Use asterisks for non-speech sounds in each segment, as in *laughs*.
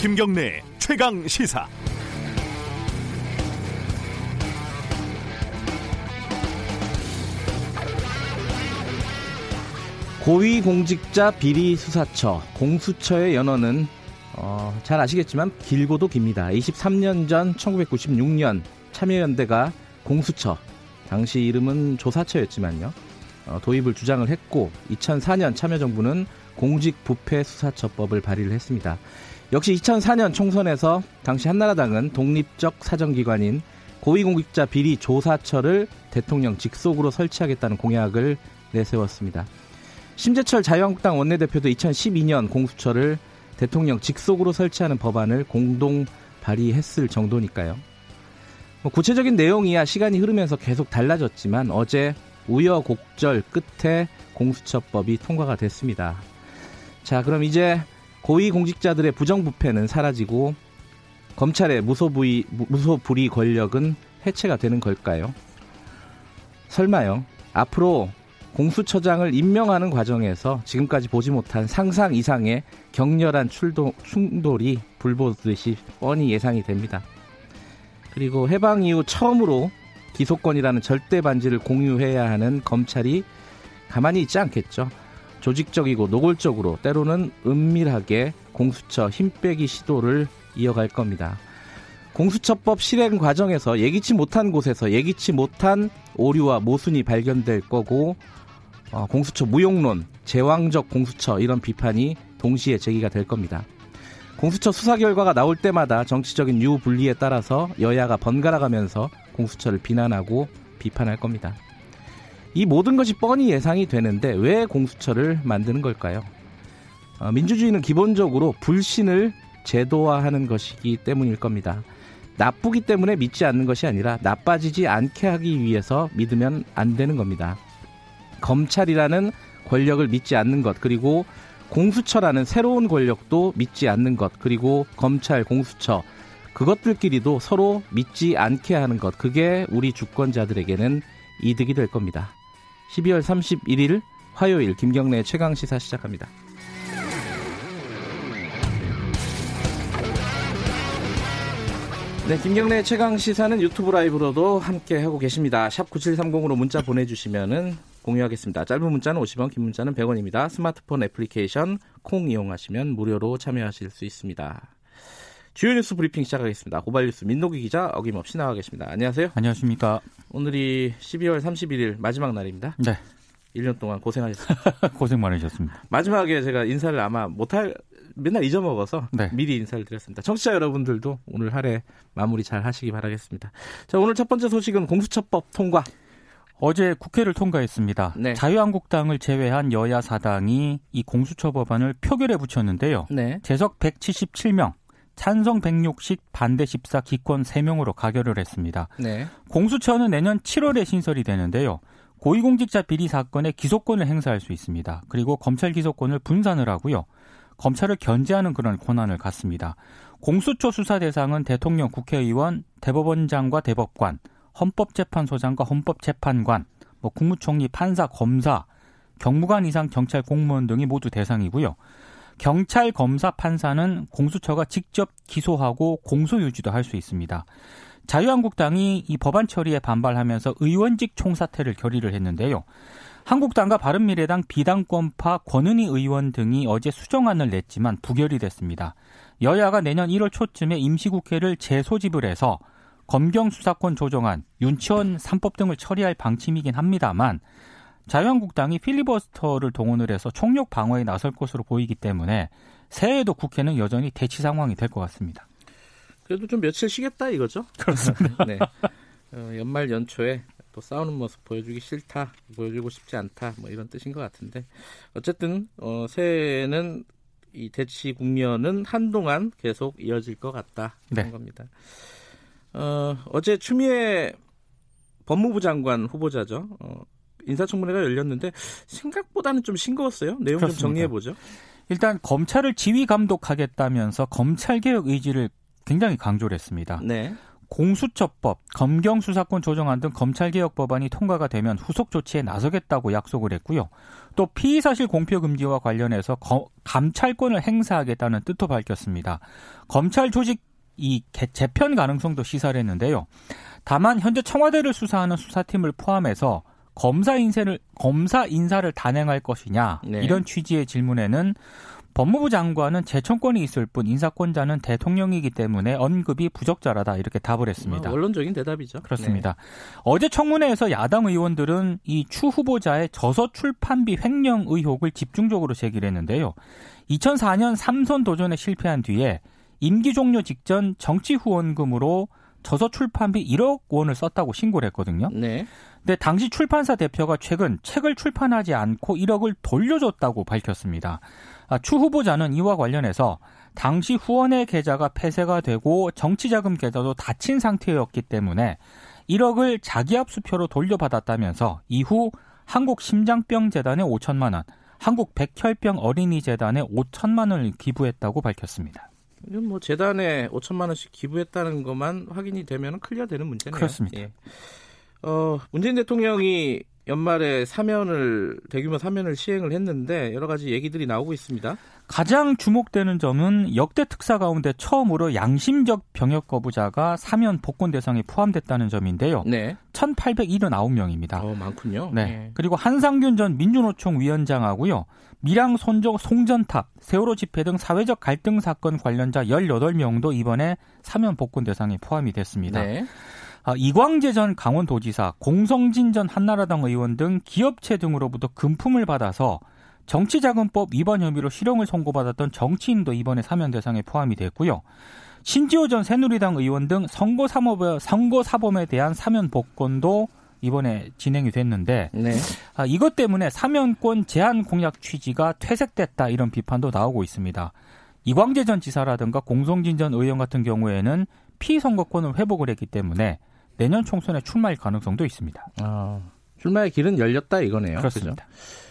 김경래 최강 시사. 고위공직자 비리 수사처 공수처의 연원은 어, 잘 아시겠지만 길고도 깁니다. 23년 전 1996년 참여연대가 공수처 당시 이름은 조사처였지만요. 어, 도입을 주장을 했고 2004년 참여정부는 공직부패수사처법을 발의를 했습니다. 역시 2004년 총선에서 당시 한나라당은 독립적 사정기관인 고위공직자 비리 조사처를 대통령 직속으로 설치하겠다는 공약을 내세웠습니다. 심재철 자유한국당 원내대표도 2012년 공수처를 대통령 직속으로 설치하는 법안을 공동 발의했을 정도니까요. 뭐 구체적인 내용이야 시간이 흐르면서 계속 달라졌지만 어제 우여곡절 끝에 공수처법이 통과가 됐습니다. 자, 그럼 이제 고위공직자들의 부정부패는 사라지고 검찰의 무소부의, 무소불위 권력은 해체가 되는 걸까요? 설마요. 앞으로 공수처장을 임명하는 과정에서 지금까지 보지 못한 상상 이상의 격렬한 출도, 충돌이 불보듯이 뻔히 예상이 됩니다. 그리고 해방 이후 처음으로 기소권이라는 절대 반지를 공유해야 하는 검찰이 가만히 있지 않겠죠. 조직적이고 노골적으로 때로는 은밀하게 공수처 힘 빼기 시도를 이어갈 겁니다. 공수처법 실행 과정에서 예기치 못한 곳에서 예기치 못한 오류와 모순이 발견될 거고 어, 공수처 무용론, 제왕적 공수처 이런 비판이 동시에 제기가 될 겁니다. 공수처 수사 결과가 나올 때마다 정치적인 유불리에 따라서 여야가 번갈아가면서 공수처를 비난하고 비판할 겁니다. 이 모든 것이 뻔히 예상이 되는데 왜 공수처를 만드는 걸까요? 어, 민주주의는 기본적으로 불신을 제도화하는 것이기 때문일 겁니다. 나쁘기 때문에 믿지 않는 것이 아니라 나빠지지 않게 하기 위해서 믿으면 안 되는 겁니다. 검찰이라는 권력을 믿지 않는 것, 그리고 공수처라는 새로운 권력도 믿지 않는 것, 그리고 검찰, 공수처, 그것들끼리도 서로 믿지 않게 하는 것, 그게 우리 주권자들에게는 이득이 될 겁니다. 12월 31일 화요일 김경래 최강 시사 시작합니다. 네, 김경래 최강 시사는 유튜브 라이브로도 함께 하고 계십니다. 샵 9730으로 문자 보내주시면은 공유하겠습니다. 짧은 문자는 50원, 긴 문자는 100원입니다. 스마트폰 애플리케이션 콩 이용하시면 무료로 참여하실 수 있습니다. 주요 뉴스 브리핑 시작하겠습니다. 고발 뉴스 민노기 기자 어김없이 나와 계십니다. 안녕하세요. 안녕하십니까. 오늘이 12월 31일 마지막 날입니다. 네. 1년 동안 고생하셨습니다. *laughs* 고생 많으셨습니다. 마지막에 제가 인사를 아마 못할 맨날 잊어먹어서 네. 미리 인사를 드렸습니다. 청취자 여러분들도 오늘 할애 마무리 잘 하시기 바라겠습니다. 자, 오늘 첫 번째 소식은 공수처법 통과. 어제 국회를 통과했습니다. 네. 자유한국당을 제외한 여야 사당이 이 공수처 법안을 표결에 붙였는데요. 네. 재석 177명, 찬성 160, 반대 14, 기권 3명으로 가결을 했습니다. 네. 공수처는 내년 7월에 신설이 되는데요. 고위공직자 비리 사건의 기소권을 행사할 수 있습니다. 그리고 검찰 기소권을 분산을 하고요. 검찰을 견제하는 그런 권한을 갖습니다. 공수처 수사 대상은 대통령, 국회의원, 대법원장과 대법관, 헌법재판소장과 헌법재판관, 뭐 국무총리, 판사, 검사, 경무관 이상 경찰 공무원 등이 모두 대상이고요. 경찰, 검사, 판사는 공수처가 직접 기소하고 공소 유지도 할 수 있습니다. 자유한국당이 이 법안 처리에 반발하면서 의원직 총사퇴를 결의를 했는데요. 한국당과 바른미래당 비당권파 권은희 의원 등이 어제 수정안을 냈지만 부결이 됐습니다. 여야가 내년 1월 초쯤에 임시국회를 재소집을 해서 검경 수사권 조정안, 윤치원 3법 등을 처리할 방침이긴 합니다만 자유한국당이 필리버스터를 동원을 해서 총력 방어에 나설 것으로 보이기 때문에 새해에도 국회는 여전히 대치 상황이 될 것 같습니다. 그래도 좀 며칠 쉬겠다 이거죠? 그렇습니다. *laughs* 네. 어, 연말 연초에 또 싸우는 모습 보여주기 싫다, 보여주고 싶지 않다, 뭐 이런 뜻인 것 같은데 어쨌든 어, 새해에는 이 대치 국면은 한동안 계속 이어질 것 같다 그런 네. 겁니다. 어, 어제 추미애 법무부 장관 후보자죠. 어, 인사청문회가 열렸는데 생각보다는 좀 싱거웠어요. 내용 그렇습니다. 좀 정리해 보죠. 일단 검찰을 지휘 감독하겠다면서 검찰 개혁 의지를 굉장히 강조를 했습니다. 네. 공수처법, 검경수사권 조정안 등 검찰개혁 법안이 통과가 되면 후속 조치에 나서겠다고 약속을 했고요. 또 피의사실 공표 금지와 관련해서 거, 감찰권을 행사하겠다는 뜻도 밝혔습니다. 검찰 조직 이 재편 가능성도 시사를 했는데요. 다만 현재 청와대를 수사하는 수사팀을 포함해서 검사 인사를 검사 인사를 단행할 것이냐 네. 이런 취지의 질문에는 법무부 장관은 재청권이 있을 뿐 인사권자는 대통령이기 때문에 언급이 부적절하다 이렇게 답을 했습니다. 뭐 원론적인 대답이죠. 그렇습니다. 네. 어제 청문회에서 야당 의원들은 이 추 후보자의 저서 출판비 횡령 의혹을 집중적으로 제기를 했는데요. 2004년 삼선 도전에 실패한 뒤에 임기 종료 직전 정치 후원금으로 저서 출판비 1억 원을 썼다고 신고를 했거든요. 네. 근데 당시 출판사 대표가 최근 책을 출판하지 않고 1억을 돌려줬다고 밝혔습니다. 아, 추 후보자는 이와 관련해서 당시 후원의 계좌가 폐쇄가 되고 정치자금 계좌도 닫힌 상태였기 때문에 1억을 자기압 수표로 돌려받았다면서 이후 한국심장병재단에 5천만 원, 한국백혈병 어린이재단에 5천만 원을 기부했다고 밝혔습니다. 이건 뭐 재단에 5천만 원씩 기부했다는 것만 확인이 되면 클리어되는 문제네요. 그렇습니다. 예. 어, 문재인 대통령이 연말에 사면을 대규모 사면을 시행을 했는데 여러 가지 얘기들이 나오고 있습니다. 가장 주목되는 점은 역대 특사 가운데 처음으로 양심적 병역 거부자가 사면 복권 대상에 포함됐다는 점인데요. 네. 1,879명입니다. 어, 많군요. 네. 네. 그리고 한상균 전 민주노총 위원장하고요. 밀양 손적 송전탑, 세월호 집회 등 사회적 갈등 사건 관련자 18명도 이번에 사면 복권 대상에 포함이 됐습니다. 네. 아, 이광재 전 강원도지사, 공성진 전 한나라당 의원 등 기업체 등으로부터 금품을 받아서 정치자금법 위반 혐의로 실형을 선고받았던 정치인도 이번에 사면 대상에 포함이 됐고요. 신지호 전 새누리당 의원 등 선거 사범에, 선거 사범에 대한 사면 복권도 이번에 진행이 됐는데 네. 아, 이것 때문에 사면권 제한 공약 취지가 퇴색됐다 이런 비판도 나오고 있습니다. 이광재 전 지사라든가 공성진 전 의원 같은 경우에는 피선거권을 회복을 했기 때문에 내년 총선에 출마할 가능성도 있습니다. 아, 출마의 길은 열렸다 이거네요. 그렇습니다.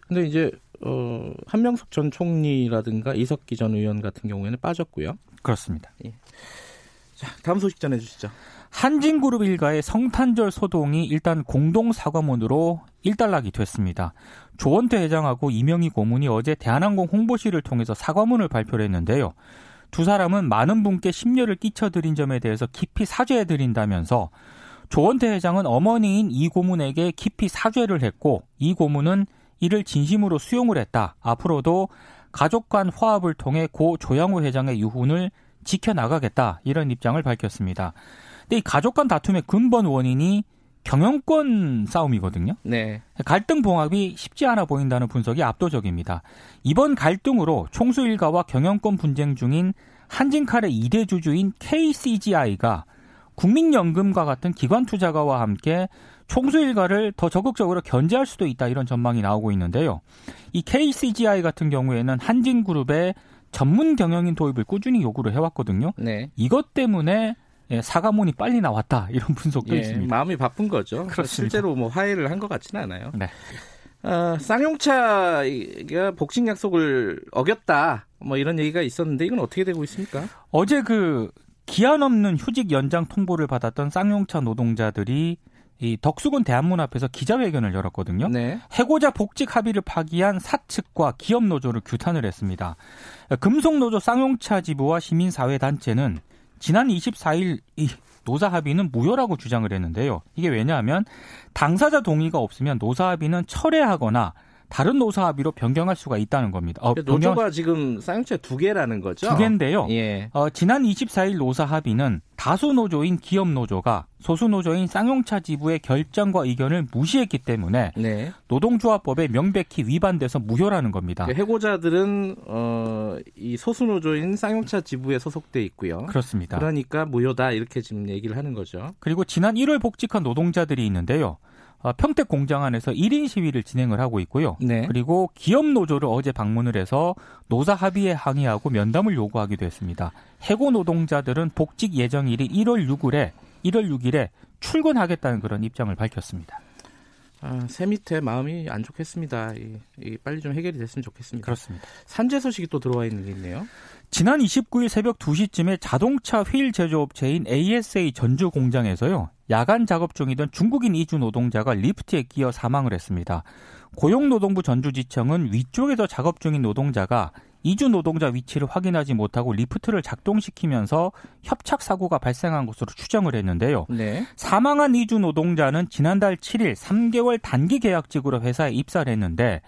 그런데 이제 어, 한명숙 전 총리라든가 이석기 전 의원 같은 경우에는 빠졌고요. 그렇습니다. 예. 자, 다음 소식 전해 주시죠. 한진그룹 일가의 성탄절 소동이 일단 공동 사과문으로 일단락이 됐습니다. 조원태 회장하고 이명희 고문이 어제 대한항공 홍보실을 통해서 사과문을 발표를 했는데요. 두 사람은 많은 분께 심려를 끼쳐드린 점에 대해서 깊이 사죄해드린다면서 조원태 회장은 어머니인 이 고문에게 깊이 사죄를 했고 이 고문은 이를 진심으로 수용을 했다. 앞으로도 가족 간 화합을 통해 고 조양호 회장의 유훈을 지켜나가겠다. 이런 입장을 밝혔습니다. 근데 이 가족 간 다툼의 근본 원인이 경영권 싸움이거든요. 네. 갈등 봉합이 쉽지 않아 보인다는 분석이 압도적입니다. 이번 갈등으로 총수 일가와 경영권 분쟁 중인 한진칼의 2대 주주인 KCGI가 국민연금과 같은 기관 투자가와 함께 총수 일가를 더 적극적으로 견제할 수도 있다 이런 전망이 나오고 있는데요. 이 KCGI 같은 경우에는 한진그룹의 전문 경영인 도입을 꾸준히 요구를 해왔거든요. 네. 이것 때문에 예, 사과문이 빨리 나왔다 이런 분석도 예, 있습니다. 마음이 바쁜 거죠. 그렇습니다. 실제로 뭐 화해를 한 것 같지는 않아요. 네. 어, 쌍용차가 복싱 약속을 어겼다. 뭐 이런 얘기가 있었는데 이건 어떻게 되고 있습니까? 어제 그 기한 없는 휴직 연장 통보를 받았던 쌍용차 노동자들이 이 덕수궁 대한문 앞에서 기자회견을 열었거든요. 네. 해고자 복직 합의를 파기한 사측과 기업 노조를 규탄을 했습니다. 금속노조 쌍용차 지부와 시민사회단체는 지난 24일 이 노사 합의는 무효라고 주장을 했는데요. 이게 왜냐하면 당사자 동의가 없으면 노사 합의는 철회하거나 다른 노사 합의로 변경할 수가 있다는 겁니다. 어, 노조가 변경... 지금 쌍용차 두 개라는 거죠? 두 개인데요. 예. 어, 지난 24일 노사 합의는 다수 노조인 기업 노조가 소수 노조인 쌍용차 지부의 결정과 의견을 무시했기 때문에 네. 노동조합법에 명백히 위반돼서 무효라는 겁니다. 그 해고자들은 어, 이 소수 노조인 쌍용차 지부에 소속돼 있고요. 그렇습니다. 그러니까 무효다 이렇게 지금 얘기를 하는 거죠. 그리고 지난 1월 복직한 노동자들이 있는데요. 어, 평택 공장 안에서 1인 시위를 진행을 하고 있고요. 네. 그리고 기업 노조를 어제 방문을 해서 노사 합의에 항의하고 면담을 요구하기도 했습니다. 해고 노동자들은 복직 예정일이 1월 6일에 1월 6일에 출근하겠다는 그런 입장을 밝혔습니다. 아, 세밑에 마음이 안 좋겠습니다. 이, 이 빨리 좀 해결이 됐으면 좋겠습니다. 그렇습니다. 산재 소식이 또 들어와 있는 게 있네요. 지난 29일 새벽 2시쯤에 자동차 휠 제조업체인 ASA 전주 공장에서요. 야간 작업 중이던 중국인 이주 노동자가 리프트에 끼어 사망을 했습니다. 고용노동부 전주지청은 위쪽에서 작업 중인 노동자가 이주 노동자 위치를 확인하지 못하고 리프트를 작동시키면서 협착 사고가 발생한 것으로 추정을 했는데요. 네. 사망한 이주 노동자는 지난달 7일 3개월 단기 계약직으로 회사에 입사를 했는데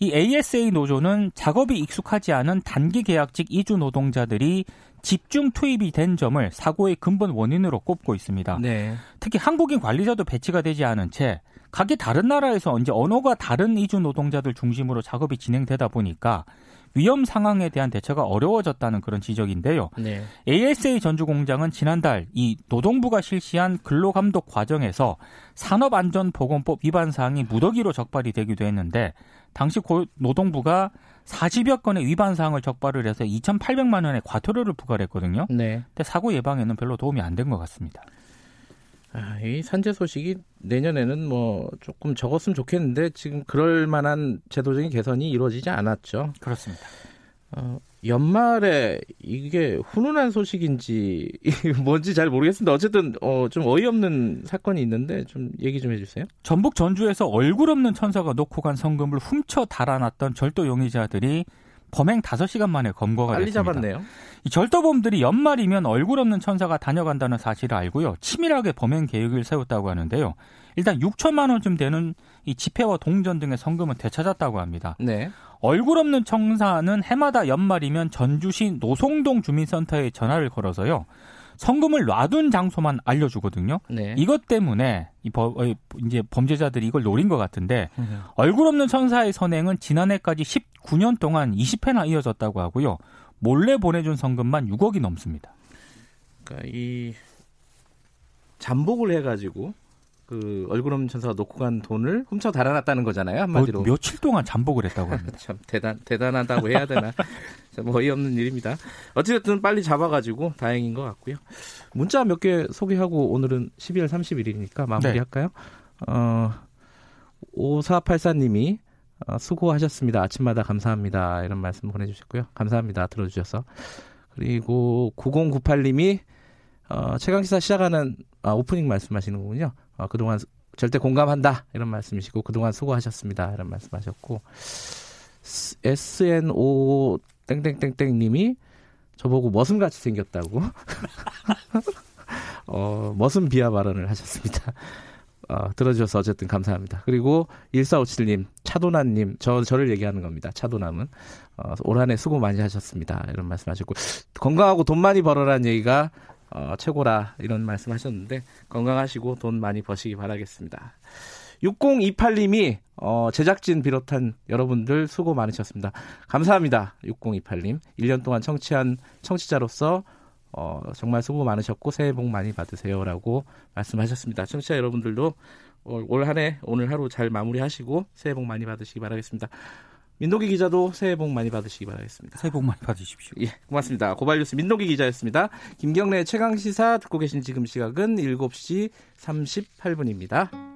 이 ASA 노조는 작업이 익숙하지 않은 단기 계약직 이주 노동자들이 집중 투입이 된 점을 사고의 근본 원인으로 꼽고 있습니다. 네. 특히 한국인 관리자도 배치가 되지 않은 채 각기 다른 나라에서 이제 언어가 다른 이주 노동자들 중심으로 작업이 진행되다 보니까 위험 상황에 대한 대처가 어려워졌다는 그런 지적인데요. 네. ASA 전주 공장은 지난달 이 노동부가 실시한 근로감독 과정에서 산업안전보건법 위반 사항이 무더기로 적발이 되기도 했는데 당시 고, 노동부가 40여 건의 위반 사항을 적발을 해서 2,800만 원의 과태료를 부과를 했거든요. 네. 근데 사고 예방에는 별로 도움이 안 된 것 같습니다. 아, 이 산재 소식이 내년에는 뭐 조금 적었으면 좋겠는데 지금 그럴 만한 제도적인 개선이 이루어지지 않았죠. 그렇습니다. 어, 연말에 이게 훈훈한 소식인지 *laughs* 뭔지 잘 모르겠습니다. 어쨌든 어, 좀 어이없는 사건이 있는데 좀 얘기 좀 해주세요. 전북 전주에서 얼굴 없는 천사가 놓고 간 성금을 훔쳐 달아났던 절도 용의자들이 범행 5시간 만에 검거가 빨리 됐습니다. 잡았네요. 이 절도범들이 연말이면 얼굴 없는 천사가 다녀간다는 사실을 알고요. 치밀하게 범행 계획을 세웠다고 하는데요. 일단 6천만 원쯤 되는 이 지폐와 동전 등의 성금은 되찾았다고 합니다. 네. 얼굴 없는 천사는 해마다 연말이면 전주시 노송동 주민센터에 전화를 걸어서요. 성금을 놔둔 장소만 알려주거든요. 네. 이것 때문에 이 버, 어, 이제 범죄자들이 이걸 노린 것 같은데 음. 얼굴 없는 천사의 선행은 지난해까지 19년 동안 20회나 이어졌다고 하고요. 몰래 보내준 성금만 6억이 넘습니다. 그러니까 이 잠복을 해가지고 그 얼굴 없는 천사가 놓고 간 돈을 훔쳐 달아났다는 거잖아요 한마디로. 뭐, 며칠 동안 잠복을 했다고 합니다. *laughs* 참 대단 대단하다고 해야 되나. *laughs* 참 어이없는 일입니다. 어찌됐든 빨리 잡아가지고 다행인 것 같고요. 문자 몇 개 소개하고 오늘은 12월 30일이니까 마무리할까요? 네. 어, 5484님이 어, 수고하셨습니다. 아침마다 감사합니다. 이런 말씀 보내주셨고요. 감사합니다. 들어주셔서. 그리고 9098님이 어, 최강시사 시작하는 아, 오프닝 말씀하시는군요. 어, 그동안 절대 공감한다 이런 말씀이시고 그동안 수고하셨습니다 이런 말씀하셨고 SNO 땡땡땡땡 님이 저보고 머슴같이 생겼다고 *laughs* 어, 머슴 비하 발언을 하셨습니다. 어, 들어주셔서 어쨌든 감사합니다. 그리고 1457님, 차도남님, 저, 저를 얘기하는 겁니다. 차도남은. 어, 올 한 해 수고 많이 하셨습니다. 이런 말씀 하셨고, 건강하고 돈 많이 벌어라는 얘기가 어, 최고라 이런 말씀하셨는데 건강하시고 돈 많이 버시기 바라겠습니다. 6028님이 어, 제작진 비롯한 여러분들 수고 많으셨습니다. 감사합니다. 6028님. 1년 동안 청취한 청취자로서 어, 정말 수고 많으셨고 새해 복 많이 받으세요라고 말씀하셨습니다. 청취자 여러분들도 올 한해 오늘 하루 잘 마무리하시고 새해 복 많이 받으시기 바라겠습니다. 민노기 기자도 새해 복 많이 받으시기 바라겠습니다. 새해 복 많이 받으십시오. 예, 고맙습니다. 고발뉴스 민노기 기자였습니다. 김경래 최강 시사 듣고 계신 지금 시각은 7시 38분입니다.